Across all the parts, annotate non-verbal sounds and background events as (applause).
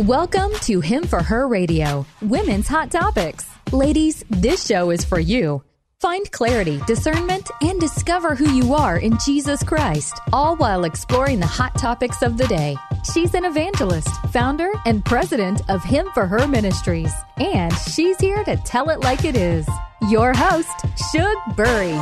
Welcome to Him for Her Radio, Women's Hot Topics. Ladies, this show is for you. Find clarity, discernment, and discover who you are in Jesus Christ, all while exploring the hot topics of the day. She's an evangelist, founder, and president of Him for Her Ministries, and she's here to tell it like it is. Your host, Shug Burry.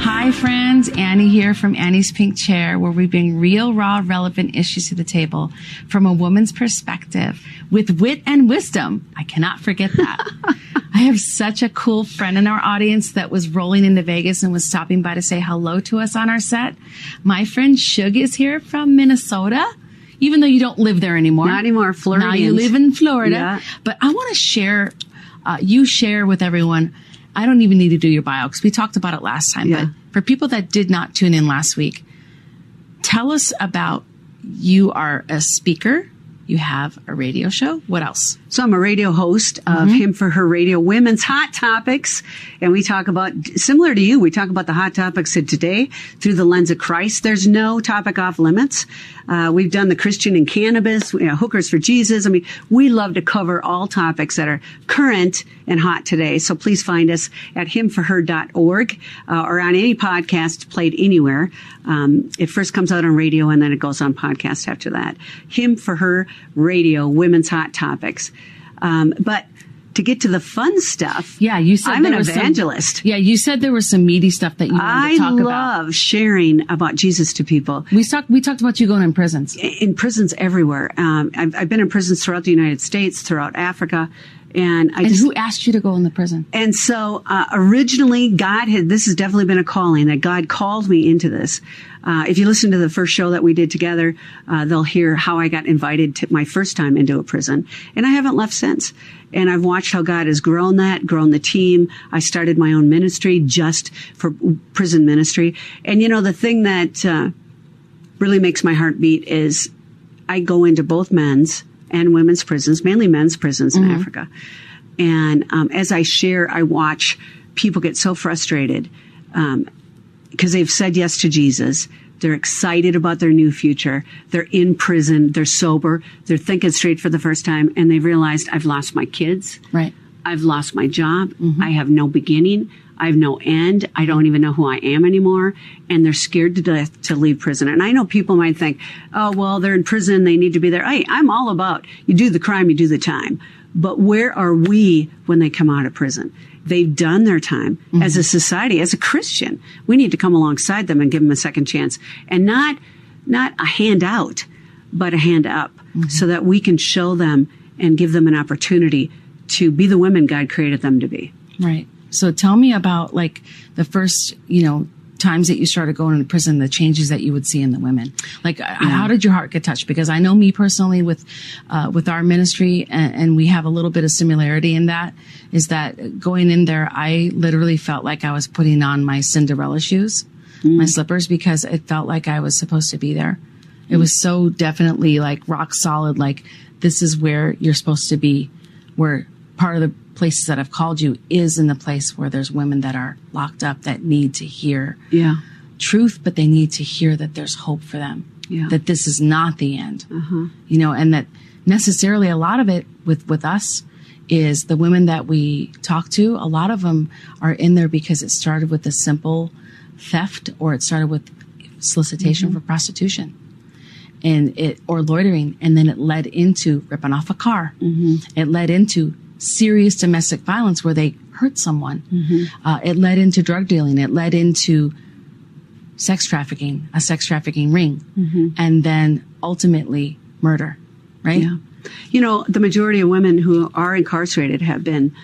Hi, friends. Annie here from Annie's Pink Chair, where we bring real, raw, relevant issues to the table from a woman's perspective with wit and wisdom. I cannot forget that. (laughs) I have such a cool friend in our audience that was rolling into Vegas and was stopping by to say hello to us on our set. My friend Shug is here from Minnesota even though you don't live there anymore. Not anymore, Florida. Now you live in Florida. Yeah. But I want to share, uh, you share with everyone. I don't even need to do your bio because we talked about it last time. Yeah. But for people that did not tune in last week, tell us about you are a speaker. You have a radio show. What else? So I'm a radio host of mm-hmm. Him for Her Radio Women's Hot Topics. And we talk about, similar to you, we talk about the hot topics of today through the lens of Christ. There's no topic off limits. Uh, we've done the Christian and cannabis, you know, hookers for Jesus. I mean, we love to cover all topics that are current and hot today. So please find us at himforher.org uh, or on any podcast played anywhere. Um, it first comes out on radio and then it goes on podcast after that. Him for Her Radio, Women's Hot Topics. Um, but to get to the fun stuff. Yeah, you said I'm an evangelist. Some, yeah, you said there was some meaty stuff that you wanted I to talk about. I love sharing about Jesus to people. We talked. We talked about you going in prisons. In prisons everywhere. Um, I've, I've, been in prisons throughout the United States, throughout Africa. And I and just, who asked you to go in the prison? And so uh, originally, God had this has definitely been a calling that God called me into this. Uh, if you listen to the first show that we did together, uh, they'll hear how I got invited to my first time into a prison, and I haven't left since. And I've watched how God has grown that, grown the team. I started my own ministry just for prison ministry. And you know, the thing that uh, really makes my heart beat is I go into both men's and women's prisons, mainly men's prisons mm-hmm. in Africa. And um, as I share, I watch people get so frustrated um, because they've said yes to Jesus. They're excited about their new future. They're in prison. They're sober. They're thinking straight for the first time, and they've realized I've lost my kids. Right. I've lost my job. Mm-hmm. I have no beginning. I have no end. I don't even know who I am anymore. And they're scared to death to leave prison. And I know people might think, oh, well, they're in prison. They need to be there. Hey, I'm all about you do the crime, you do the time. But where are we when they come out of prison? They've done their time mm-hmm. as a society, as a Christian. We need to come alongside them and give them a second chance and not, not a handout, but a hand up mm-hmm. so that we can show them and give them an opportunity to be the women God created them to be. Right. So tell me about like the first, you know, times that you started going into prison, the changes that you would see in the women. Like, yeah. how did your heart get touched? Because I know me personally with, uh, with our ministry and, and, we have a little bit of similarity in that is that going in there, I literally felt like I was putting on my Cinderella shoes, mm. my slippers, because it felt like I was supposed to be there. It was so definitely like rock solid. Like, this is where you're supposed to be, where part of the places that I've called you is in the place where there's women that are locked up that need to hear yeah. truth, but they need to hear that there's hope for them. Yeah. That this is not the end. Uh-huh. You know, and that necessarily a lot of it with, with us is the women that we talk to, a lot of them are in there because it started with a simple theft or it started with solicitation mm-hmm. for prostitution and it or loitering and then it led into ripping off a car mm-hmm. it led into serious domestic violence where they hurt someone. Mm-hmm. Uh, it led into drug dealing. It led into sex trafficking, a sex trafficking ring, mm-hmm. and then ultimately murder. Right? Yeah. You know, the majority of women who are incarcerated have been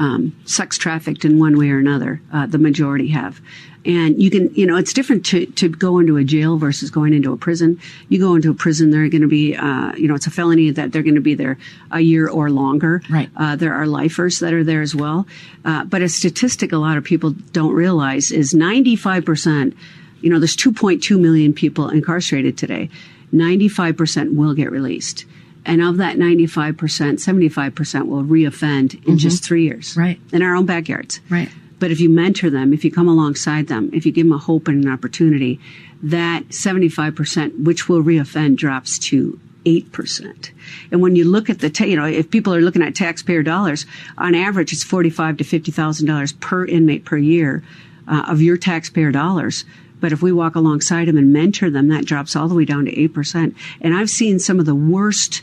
um, sex trafficked in one way or another. Uh, the majority have. And you can, you know, it's different to, to go into a jail versus going into a prison. You go into a prison, they're going to be, uh, you know, it's a felony that they're going to be there a year or longer. Right. Uh, there are lifers that are there as well. Uh, but a statistic a lot of people don't realize is 95%, you know, there's 2.2 million people incarcerated today. 95% will get released. And of that 95%, 75% will reoffend in mm-hmm. just three years. Right. In our own backyards. Right But if you mentor them, if you come alongside them, if you give them a hope and an opportunity, that 75%, which will reoffend, drops to 8%. And when you look at the, ta- you know, if people are looking at taxpayer dollars, on average, it's 45 to $50,000 per inmate per year uh, of your taxpayer dollars. But if we walk alongside them and mentor them, that drops all the way down to 8%. And I've seen some of the worst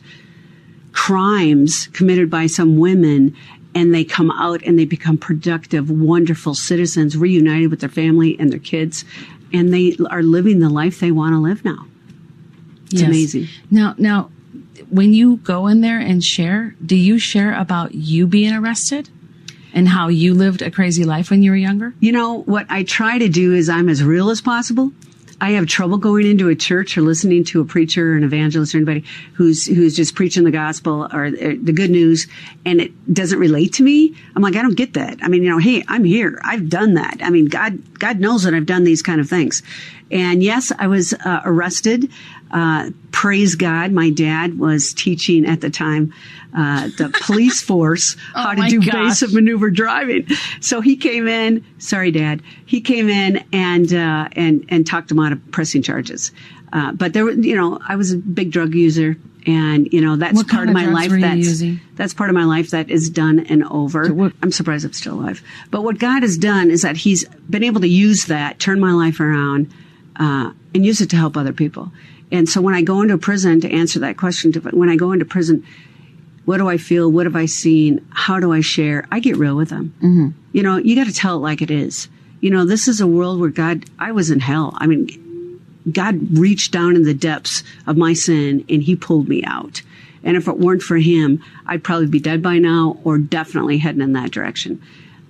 crimes committed by some women and they come out and they become productive, wonderful citizens, reunited with their family and their kids, and they are living the life they want to live now. It's Yes. amazing. Now, now, when you go in there and share, do you share about you being arrested and how you lived a crazy life when you were younger? You know, what I try to do is I'm as real as possible. I have trouble going into a church or listening to a preacher or an evangelist or anybody who's who's just preaching the gospel or, or the good news and it doesn't relate to me. I'm like, I don't get that. I mean, you know, hey, I'm here. I've done that. I mean, God God knows that I've done these kind of things. And yes, I was uh, arrested. Uh, praise God, my dad was teaching at the time uh, the (laughs) police force how to do gosh. basic maneuver driving. So he came in. Sorry, Dad. He came in and uh, and and talked him out of pressing charges. Uh, but there, were, you know, I was a big drug user, and you know that's What part kind of my life. that's using? that's part of my life that is done and over. what- I'm surprised I'm still alive. But what God has done is that He's been able to use that, turn my life around, uh, and use it to help other people. And so when I go into prison to answer that question, to, when I go into prison, what do I feel? What have I seen? How do I share? I get real with them. Mm-hmm. You know, you got to tell it like it is. You know, this is a world where God, I was in hell. I mean, God reached down in the depths of my sin and he pulled me out. And if it weren't for him, I'd probably be dead by now or definitely heading in that direction.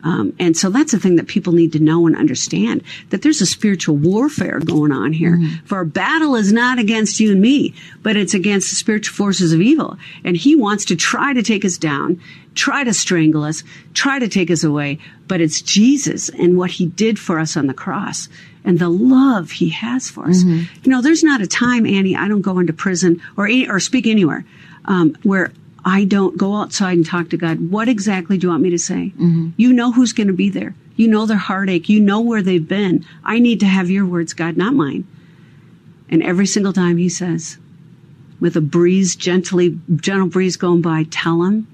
Um, and so that's the thing that people need to know and understand that there's a spiritual warfare going on here. For our battle is not against you and me, but it's against the spiritual forces of evil. And he wants to try to take us down, try to strangle us, try to take us away. But it's Jesus and what he did for us on the cross and the love he has for us. You know, there's not a time, Annie, I don't go into prison or, any, or speak anywhere um, where I don't go outside and talk to God. What exactly do you want me to say? Mm-hmm. You know who's going to be there. You know their heartache. You know where they've been. I need to have your words, God, not mine. And every single time he says, with a breeze, gently, gentle breeze going by, tell them,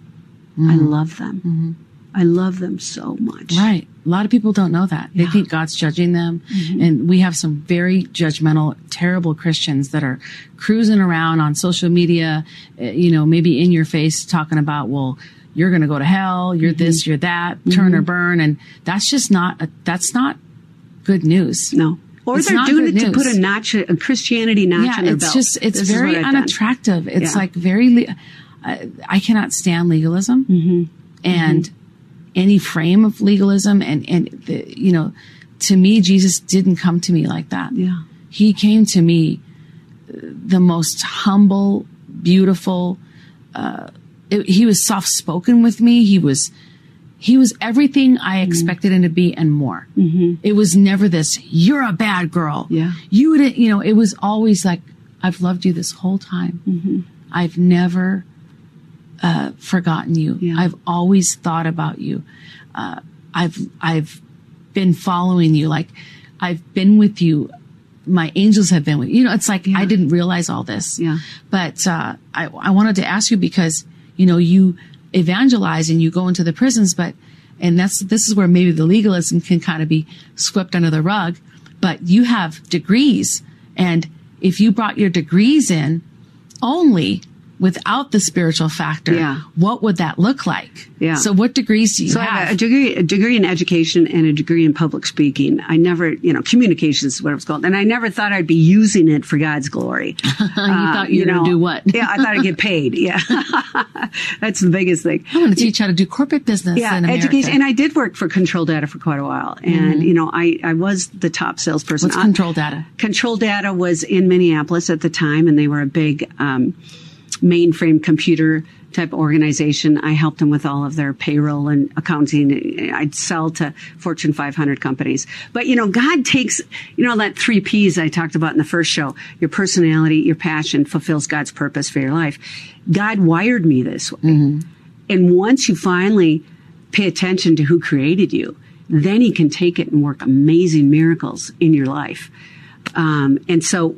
I mm-hmm. love them. Mm-hmm. I love them so much. Right. A lot of people don't know that. They Yeah. think God's judging them. Mm-hmm. And we have some very judgmental, terrible Christians that are cruising around on social media, uh, you know, maybe in your face talking about, well, you're going to go to hell. You're Mm-hmm. this, you're that, turn or burn. And that's just not, a, that's not good news. No. Or It's they're doing it good to put a notch, a Christianity notch yeah, on their it's belt. just, it's This very what I've done. unattractive. It's Yeah. like very, le- I, I cannot stand legalism Mm-hmm. and any frame of legalism. And, and the, you know, to me, Jesus didn't come to me like that. Yeah. He came to me uh, the most humble, beautiful, uh, it- he was soft spoken with me. He was, he was everything I Mm-hmm. expected him to be and more. It was never this, you're a bad girl. Yeah. You didn't, you know, it was always like, I've loved you this whole time. Mm-hmm. I've never uh, forgotten you. Yeah. I've always thought about you. Uh, I've, I've been following you. Like I've been with you. My angels have been with you. You know, it's like I didn't realize all this. Yeah. But uh, I, I wanted to ask you because you know you evangelize and you go into the prisons, but and that's this is where maybe the legalism can kind of be swept under the rug. But you have degrees, and if you brought your degrees in only without the spiritual factor, Yeah. what would that look like? Yeah. So what degrees do you So I have? have a degree, a degree in education and a degree in public speaking. I never, you know, communications is what it was called. And I never thought I'd be using it for God's glory. (laughs) you thought you were gonna do what? yeah, I thought I'd get paid. (laughs) Yeah. (laughs) That's the biggest thing. I want to teach how to do corporate business Yeah, education. And I did work for Control Data for quite a while. And, you know, I, I was the top salesperson. What's I- control data? Control Data was in Minneapolis at the time, and they were a big um, mainframe computer type organization. I helped them with all of their payroll and accounting. I'd sell to Fortune 500 companies. But, you know, God takes, you know, that three P's I talked about in the first show your personality, your passion fulfills God's purpose for your life. God wired me this way. And once you finally pay attention to who created you, then he can take it and work amazing miracles in your life. Um, and so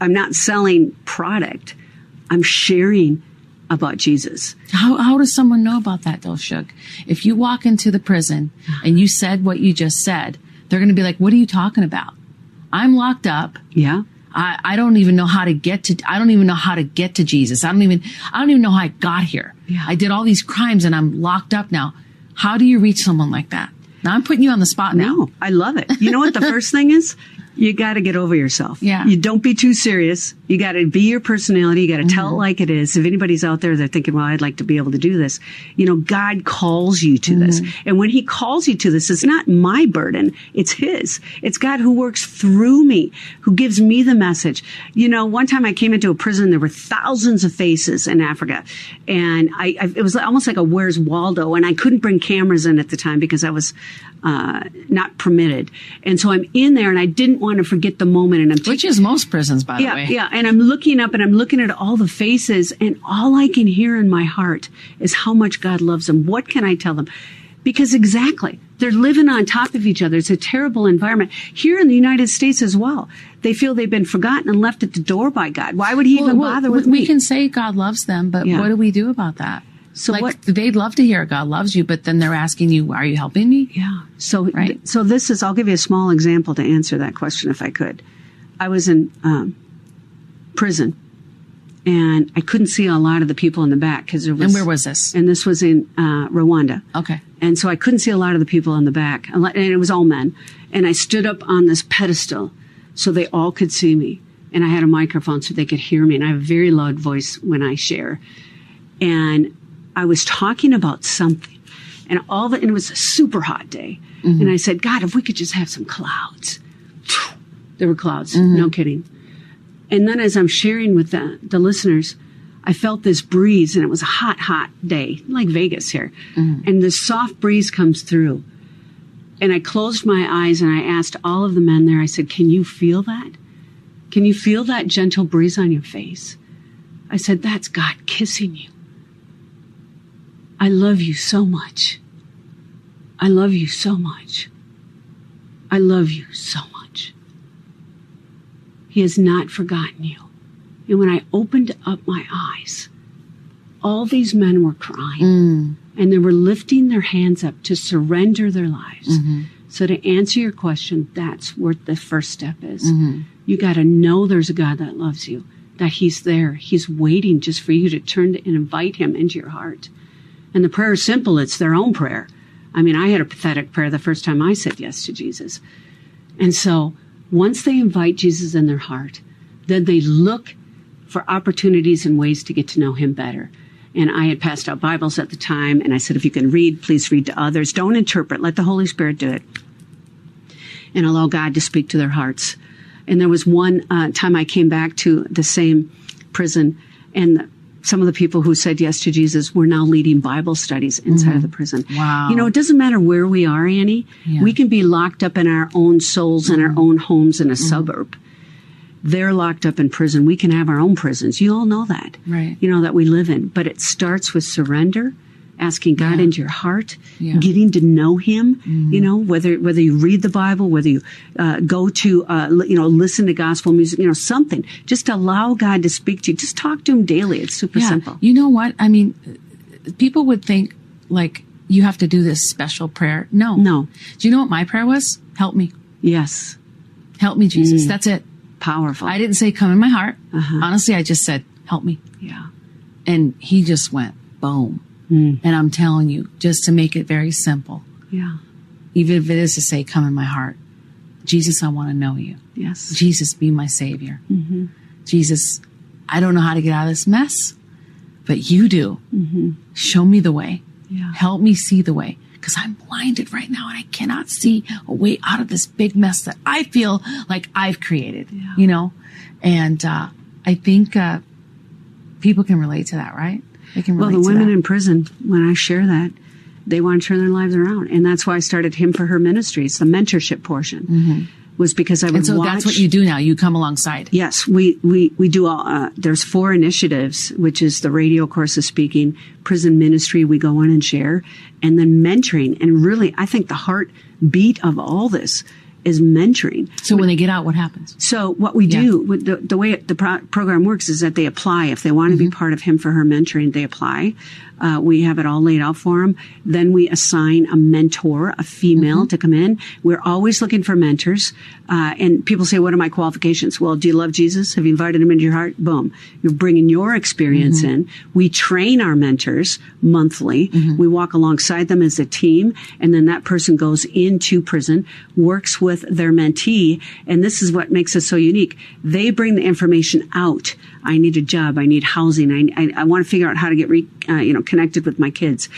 I'm not selling product. I'm sharing about Jesus. How, how does someone know about that though, Shug? If you walk into the prison and you said what you just said, they're going to be like, what are you talking about? I'm locked up. Yeah. I, I don't even know how to get to, I don't even know how to get to Jesus. I don't even, I don't even know how I got here. Yeah. I did all these crimes and I'm locked up now. How do you reach someone like that? Now I'm putting you on the spot now. No, I love it. You know what the first thing is? You got to get over yourself. Yeah. You don't be too serious. You got to be your personality. You got to tell Mm-hmm. it like it is. If anybody's out there, they're thinking, well, I'd like to be able to do this. You know, God calls you to this. Mm-hmm. And when he calls you to this, it's not my burden. It's his. It's God who works through me, who gives me the message. You know, one time I came into a prison, there were thousands of faces in Africa. And I, I it was almost like a Where's Waldo. And I couldn't bring cameras in at the time because I was, uh, not permitted. And so I'm in there and I didn't want to forget the moment. And I'm Which is most prisons, by the way. yeah. And I'm looking up and I'm looking at all the faces, and all I can hear in my heart is how much God loves them. What can I tell them? Because exactly, they're living on top of each other. It's a terrible environment. Here in the United States as well, they feel they've been forgotten and left at the door by God. Why would He even Well, bother with we me? We can say God loves them, but Yeah. what do we do about that? So like, what- They'd love to hear God loves you, but then they're asking you, "Are you helping me?" Yeah. So, Right. so this is, I'll give you a small example to answer that question if I could. I was in um, prison and I couldn't see a lot of the people in the back because there was. And where was this? And this was in uh, Rwanda. Okay. And so I couldn't see a lot of the people in the back. And it was all men. And I stood up on this pedestal so they all could see me. And I had a microphone so they could hear me. And I have a very loud voice when I share. And I was talking about something. And all the, and it was a super hot day. Mm-hmm. And I said, God, if we could just have some clouds. (tsk) There were clouds. Mm-hmm. No kidding. And then as I'm sharing with the, the listeners, I felt this breeze and it was a hot, hot day, like Vegas here. Mm-hmm. And this soft breeze comes through. And I closed my eyes and I asked all of the men there, I said, Can you feel that? Can you feel that gentle breeze on your face? I said, That's God kissing you. I love you so much. I love you so much. I love you so much. He has not forgotten you. And when I opened up my eyes, all these men were crying mm. and they were lifting their hands up to surrender their lives. Mm-hmm. So to answer your question, that's where the first step is. Mm-hmm. You got to know there's a God that loves you, that he's there. He's waiting just for you to turn and invite him into your heart. And the prayer is simple. It's their own prayer. I mean, I had a pathetic prayer the first time I said yes to Jesus. And so once they invite Jesus in their heart, then they look for opportunities and ways to get to know him better. And I had passed out Bibles at the time, and I said, if you can read, please read to others. Don't interpret. Let the Holy Spirit do it. And allow God to speak to their hearts. And there was one uh, time I came back to the same prison, and some of the people who said yes to Jesus were now leading Bible studies inside of mm-hmm. the prison. Wow. You know, it doesn't matter where we are, Annie. Yeah. We can be locked up in our own souls in our mm-hmm. own homes in a mm-hmm. suburb. They're locked up in prison. We can have our own prisons. You all know that. Right. You know, that we live in. But it starts with surrender, asking God into your heart, Yeah. getting to know Him. You know, whether whether you read the Bible, whether you uh, go to uh, li- you know listen to gospel music, you know something. Just allow God to speak to you. Just talk to Him daily. It's super Yeah. simple. You know what? I mean, people would think like you have to do this special prayer. No. No. Do you know what my prayer was? Help me. Yes, Help me, Mm. Jesus. That's it. powerful. I didn't say come in my heart. Uh-huh. Honestly, I just said, help me. yeah, And he just went boom. Mm. And I'm telling you, just to make it very simple, yeah, even if it is to say, come in my heart, Jesus, I want to know you. yes, Jesus, be my savior. Mm-hmm. Jesus, I don't know how to get out of this mess, but you do. Show me the way. Mm-hmm. yeah. Help me see the way because I'm blinded right now and I cannot see a way out of this big mess that I feel like I've created, you know? And, uh, I think, uh, people can relate to that, right? Well, the women in prison, when I share that, they want to turn their lives around. And that's why I started Him for Her Ministries, the mentorship portion. was because I would And so watch. that's what you do now. You come alongside. Yes, we we we do. All, uh, there's four initiatives, which is the radio course of speaking, prison ministry. We go in and share, and then mentoring. And really, I think the heartbeat of all this is mentoring. So when they get out, what happens? So what we do, with the, the way the pro- program works is that they apply. If they want to be mm-hmm. part of him for her mentoring, they apply. Uh, we have it all laid out for them. Then we assign a mentor, a female, to come in. We're always looking for mentors. Uh, and people say, "What are my qualifications?" Well, do you love Jesus? Have you invited him into your heart? Boom! You're bringing your experience in. We train our mentors monthly. We walk alongside them as a team, and then that person goes into prison, works with their mentee, and this is what makes us so unique. They bring the information out. I need a job. I need housing. I, I, I want to figure out how to get re, uh, you know connected with my kids.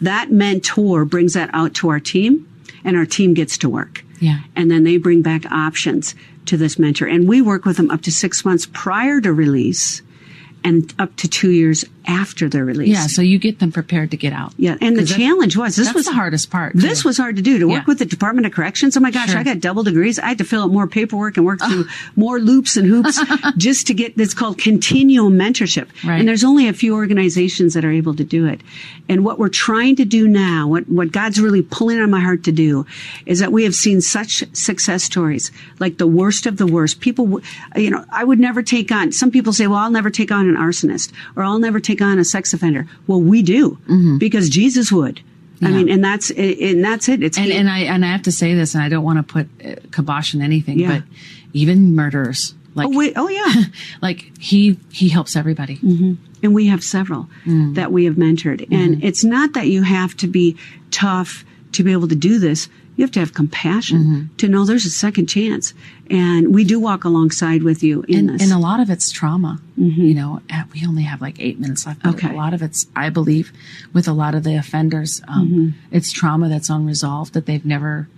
That mentor brings that out to our team, and our team gets to work. Yeah. And then they bring back options to this mentor, and we work with them up to six months prior to release, and up to two years after their release. Yeah. So you get them prepared to get out. Yeah, and the challenge was this was the hardest part. This was hard to do to work Yeah. with the Department of Corrections. Oh my gosh, Sure. I got double degrees. I had to fill out more paperwork and work through (laughs) more loops and hoops (laughs) just to get this called continual mentorship. Right. And there's only a few organizations that are able to do it. And what we're trying to do now, what what God's really pulling on my heart to do, is that we have seen such success stories, like the worst of the worst. People, you know, I would never take on. Some people say, "Well, I'll never take on an arsonist," or "I'll never take on a sex offender." Well, we do because Jesus would. I Mm-hmm. Mean, and that's and that's it. It's and and I and I have to say this, and I don't want to put uh, kibosh on anything, Yeah. but even murderers, like oh wait, oh yeah, (laughs) like he he helps everybody. and we have several Mm. that we have mentored. Mm-hmm. And it's not that you have to be tough to be able to do this. You have to have compassion Mm-hmm. to know there's a second chance. And we do walk alongside with you in And, this. and a lot of it's trauma. You know, we only have like eight minutes left. Okay. A lot of it's, I believe, with a lot of the offenders, um, Mm-hmm. it's trauma that's unresolved that they've never,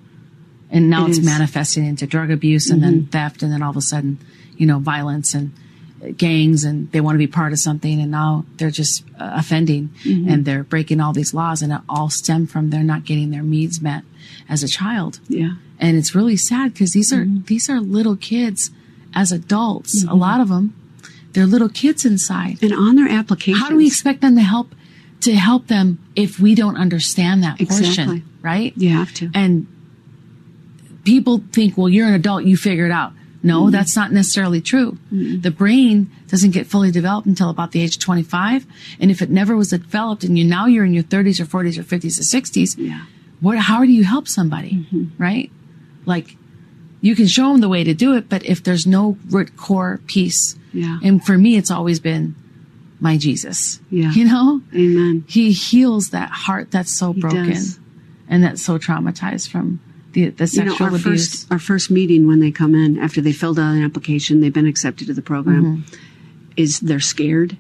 and now It it's is. Mm-hmm. manifesting into drug abuse and then theft and then all of a sudden, you know, violence and gangs and they want to be part of something and now they're just uh, offending Mm-hmm. and they're breaking all these laws and it all stem from they're not getting their needs met as a child yeah. and it's really sad because these are Mm-hmm. these are little kids as adults a lot of them they're little kids inside And on their applications. how do we expect them to help to help them if we don't understand that portion Exactly. right You have to. and people think well you're an adult you figure it out no Mm-hmm. that's not necessarily true the brain doesn't get fully developed until about the age of 25 and if it never was developed and you now you're in your 30s or 40s or 50s or 60s Yeah. what how do you help somebody right like you can show them the way to do it but if there's no root core piece Yeah. and for me it's always been my jesus Yeah. you know Amen. he heals that heart that's so broken does. and that's so traumatized from the, the You know, sexual our abuse first, our first meeting when they come in after they filled out an application, they've been accepted to the program, Mm-hmm. is they're scared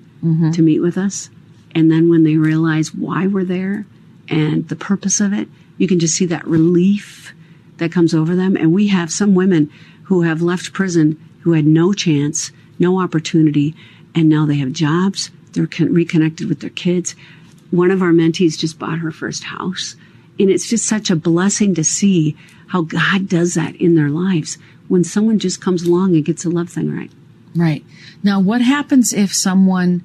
to meet with us. And then when they realize why we're there and the purpose of it, you can just see that relief that comes over them. And we have some women who have left prison who had no chance, no opportunity, and now they have jobs. They're con- reconnected with their kids. One of our mentees just bought her first house. And it's just such a blessing to see how God does that in their lives when someone just comes along and gets a love thing right. right now what happens if someone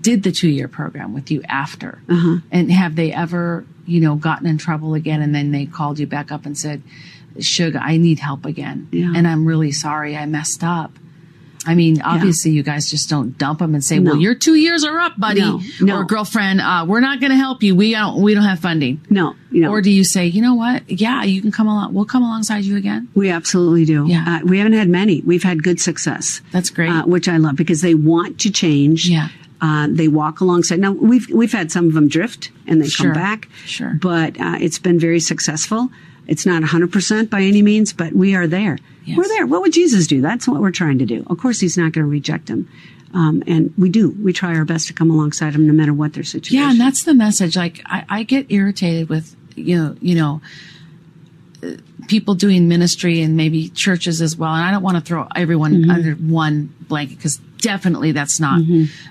did the two-year program with you after Uh-huh. and have they ever you know gotten in trouble again and then they called you back up and said sugar i need help again Yeah. and i'm really sorry i messed up I mean, obviously, you guys just don't dump them and say, No. "Well, your two years are up, buddy," No, no. or "Girlfriend, uh, we're not going to help you. We don't. We don't have funding." No, know, Or do you say, you know what? Yeah, you can come along. We'll come alongside you again. we absolutely do. Yeah. Uh, we haven't had many. We've had good success. That's great. Uh, which I love because they want to change. Yeah. Uh, they walk alongside. Now we've we've had some of them drift and they Sure. come back. Sure. But uh, it's been very successful. It's not 100% by any means, but we are there. Yes. We're there. What would Jesus do? That's what we're trying to do. Of course, he's not going to reject them. Um, and we do. We try our best to come alongside them no matter what their situation. Yeah, and that's the message. Like I, I get irritated with you know, you know, people doing ministry and maybe churches as well. And I don't want to throw everyone Mm-hmm. under one blanket because definitely that's not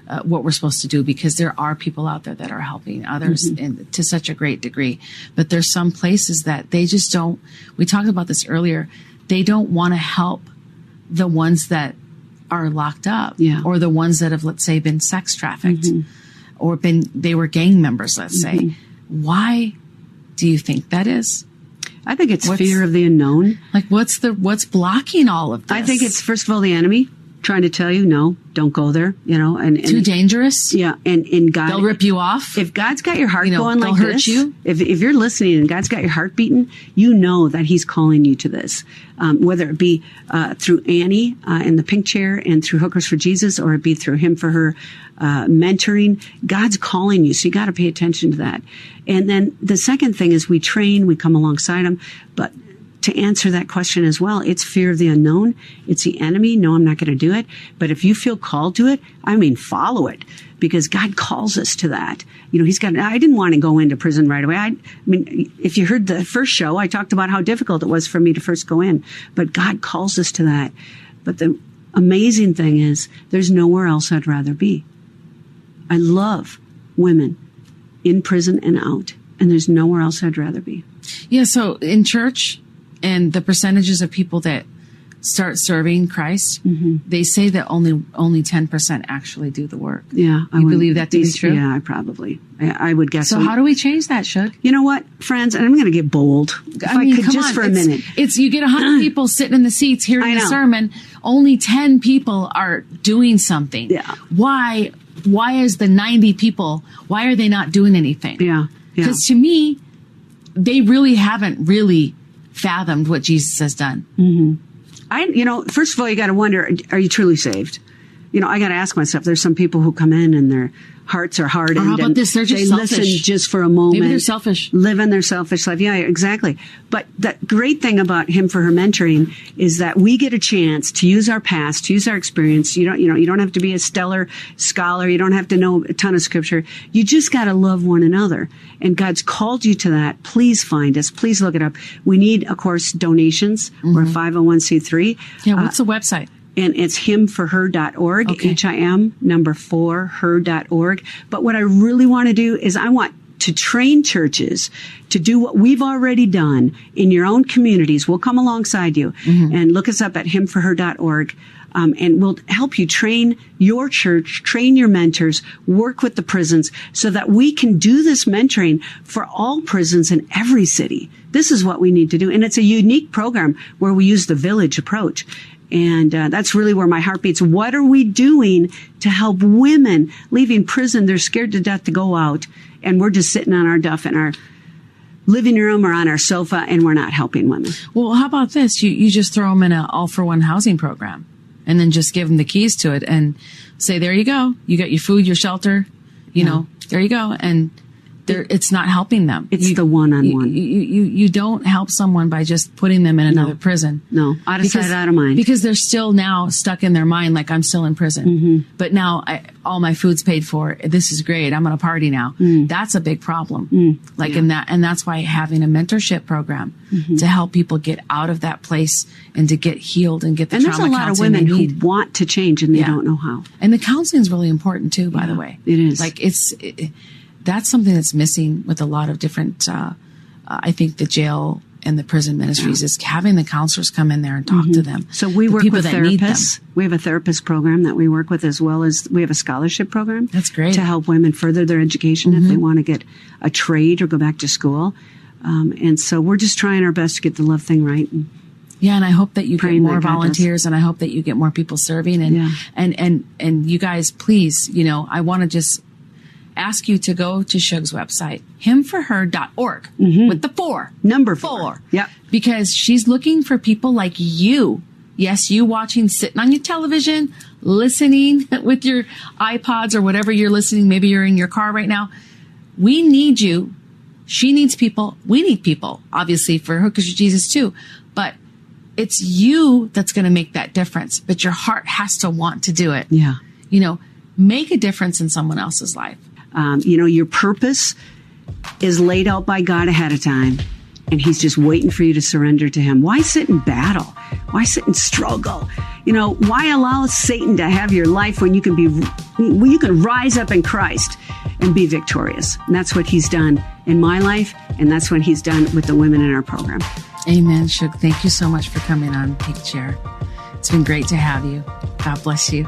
uh, what we're supposed to do because there are people out there that are helping others Mm-hmm. in, to such a great degree. But there's some places that they just don't. We talked about this earlier. they don't want to help the ones that are locked up Yeah. or the ones that have, let's say, been sex trafficked or been, they were gang members, let's say. Why do you think that is? I think it's What's- fear of the unknown. Like, what's the, what's blocking all of this? I think it's first of all the enemy trying to tell you no, don't go there. You know, and, and too dangerous. yeah, and and God They'll rip you off. if God's got your heart You know, going they'll like hurt this, you. if if you're listening and God's got your heart beating, you know that He's calling you to this. Um, whether it be uh, through Annie uh, in the pink chair and through Hookers for Jesus, or it be through Him for Her uh, mentoring, God's calling you. So you got to pay attention to that. And then the second thing is we train, we come alongside Him, but to answer that question as well. It's fear of the unknown. It's the enemy. No, I'm not going to do it. But if you feel called to it, I mean, follow it because God calls us to that. You know, he's got, I didn't want to go into prison right away. I, I mean, if you heard the first show, I talked about how difficult it was for me to first go in, but God calls us to that. But the amazing thing is there's nowhere else I'd rather be. I love women in prison and out, and there's nowhere else I'd rather be. Yeah, so in church and the percentages of people that start serving Christ, Mm-hmm. they say that only only 10% actually do the work. Yeah, I believe that to be true? Yeah, I probably, I, I would guess. So how do we change that, Shug? you know what, friends? And I'm going to get bold. If I, could just for a it's, minute. It's you get 100 (clears throat) people sitting in the seats hearing the sermon, only 10 people are doing something. Yeah. Why why is the 90 people why are they not doing anything? Yeah, yeah. Cuz to me they really haven't really fathomed what Jesus has done. Mm-hmm. I, you know, first of all, you got to wonder: Are you truly saved? You know, I got to ask myself. There's some people who come in and their hearts are hardened. Or how about and this? They're just they selfish. listen just for a moment. Maybe they're selfish. living their selfish life. Yeah, exactly. But the great thing about him for her mentoring is that we get a chance to use our past, to use our experience. You don't, you know, you don't have to be a stellar scholar. You don't have to know a ton of scripture. You just got to love one another. And God's called you to that. Please find us. Please look it up. We need, of course, donations. We're 501c3. Mm-hmm. Yeah, what's the website? And it's himforher.org, Okay. H-I-M number four, her.org. But what I really want to do is I want to train churches to do what we've already done in your own communities. We'll come alongside you and look us up at himforher.org. Um, and we'll help you train your church, train your mentors, work with the prisons so that we can do this mentoring for all prisons in every city. This is what we need to do. And it's a unique program where we use the village approach. And uh, that's really where my heart beats. What are we doing to help women leaving prison? They're scared to death to go out, and we're just sitting on our duff in our living room or on our sofa, and we're not helping women. Well, how about this? You you just throw them in an all for one housing program, and then just give them the keys to it, and say, "There you go. You got your food, your shelter. You know, there you go." And they're, it's not helping them. It's You- the one-on-one. You, you you don't help someone by just putting them in another prison. No, out of sight, out of mind. Because they're still now stuck in their mind, like I'm still in prison. Mm-hmm. But now I, all my food's paid for. This is great. I'm going to party now. Mm. That's a big problem. Like in that, and that's why having a mentorship program Mm-hmm. to help people get out of that place and to get healed and get the And there's a lot of women who want to change and they Yeah. don't know how. And the counseling is really important too, by the way. it is. Like it's, it, that's something that's missing with a lot of different, uh, uh, I think the jail and the prison ministries is having the counselors come in there and talk to them. Mm-hmm. So we The work with that need them. therapists. We have a therapist program that we work with as well as we have a scholarship program. That's great. Mm-hmm. To help women further their education if they want to get a trade or go back to school. Um, and so we're just trying our best to get the love thing right. And Yeah, and I hope that you get more does. volunteers, and I hope that you get more people serving, and Yeah. and and and you guys, please, you know, I want to just ask you to go to Shug's website, himforher.org, mm-hmm. with the four Number four. four, Yep. because she's looking for people like you. Yes, you watching, sitting on your television, listening (laughs) with your iPods or whatever you're listening. Maybe you're in your car right now. We need you. She needs people. We need people, obviously, for Hookers for Jesus too. But it's you that's going to make that difference. But your heart has to want to do it. Yeah. You know, make a difference in someone else's life. Um, you know, your purpose is laid out by God ahead of time, and He's just waiting for you to surrender to Him. Why sit in battle? Why sit and struggle? You know, why allow Satan to have your life when you can be, when you can rise up in Christ and be victorious? And that's what He's done in my life, and that's what He's done with the women in our program. Amen, Shug. Thank you so much for coming on Chair. It's been great to have you. God bless you.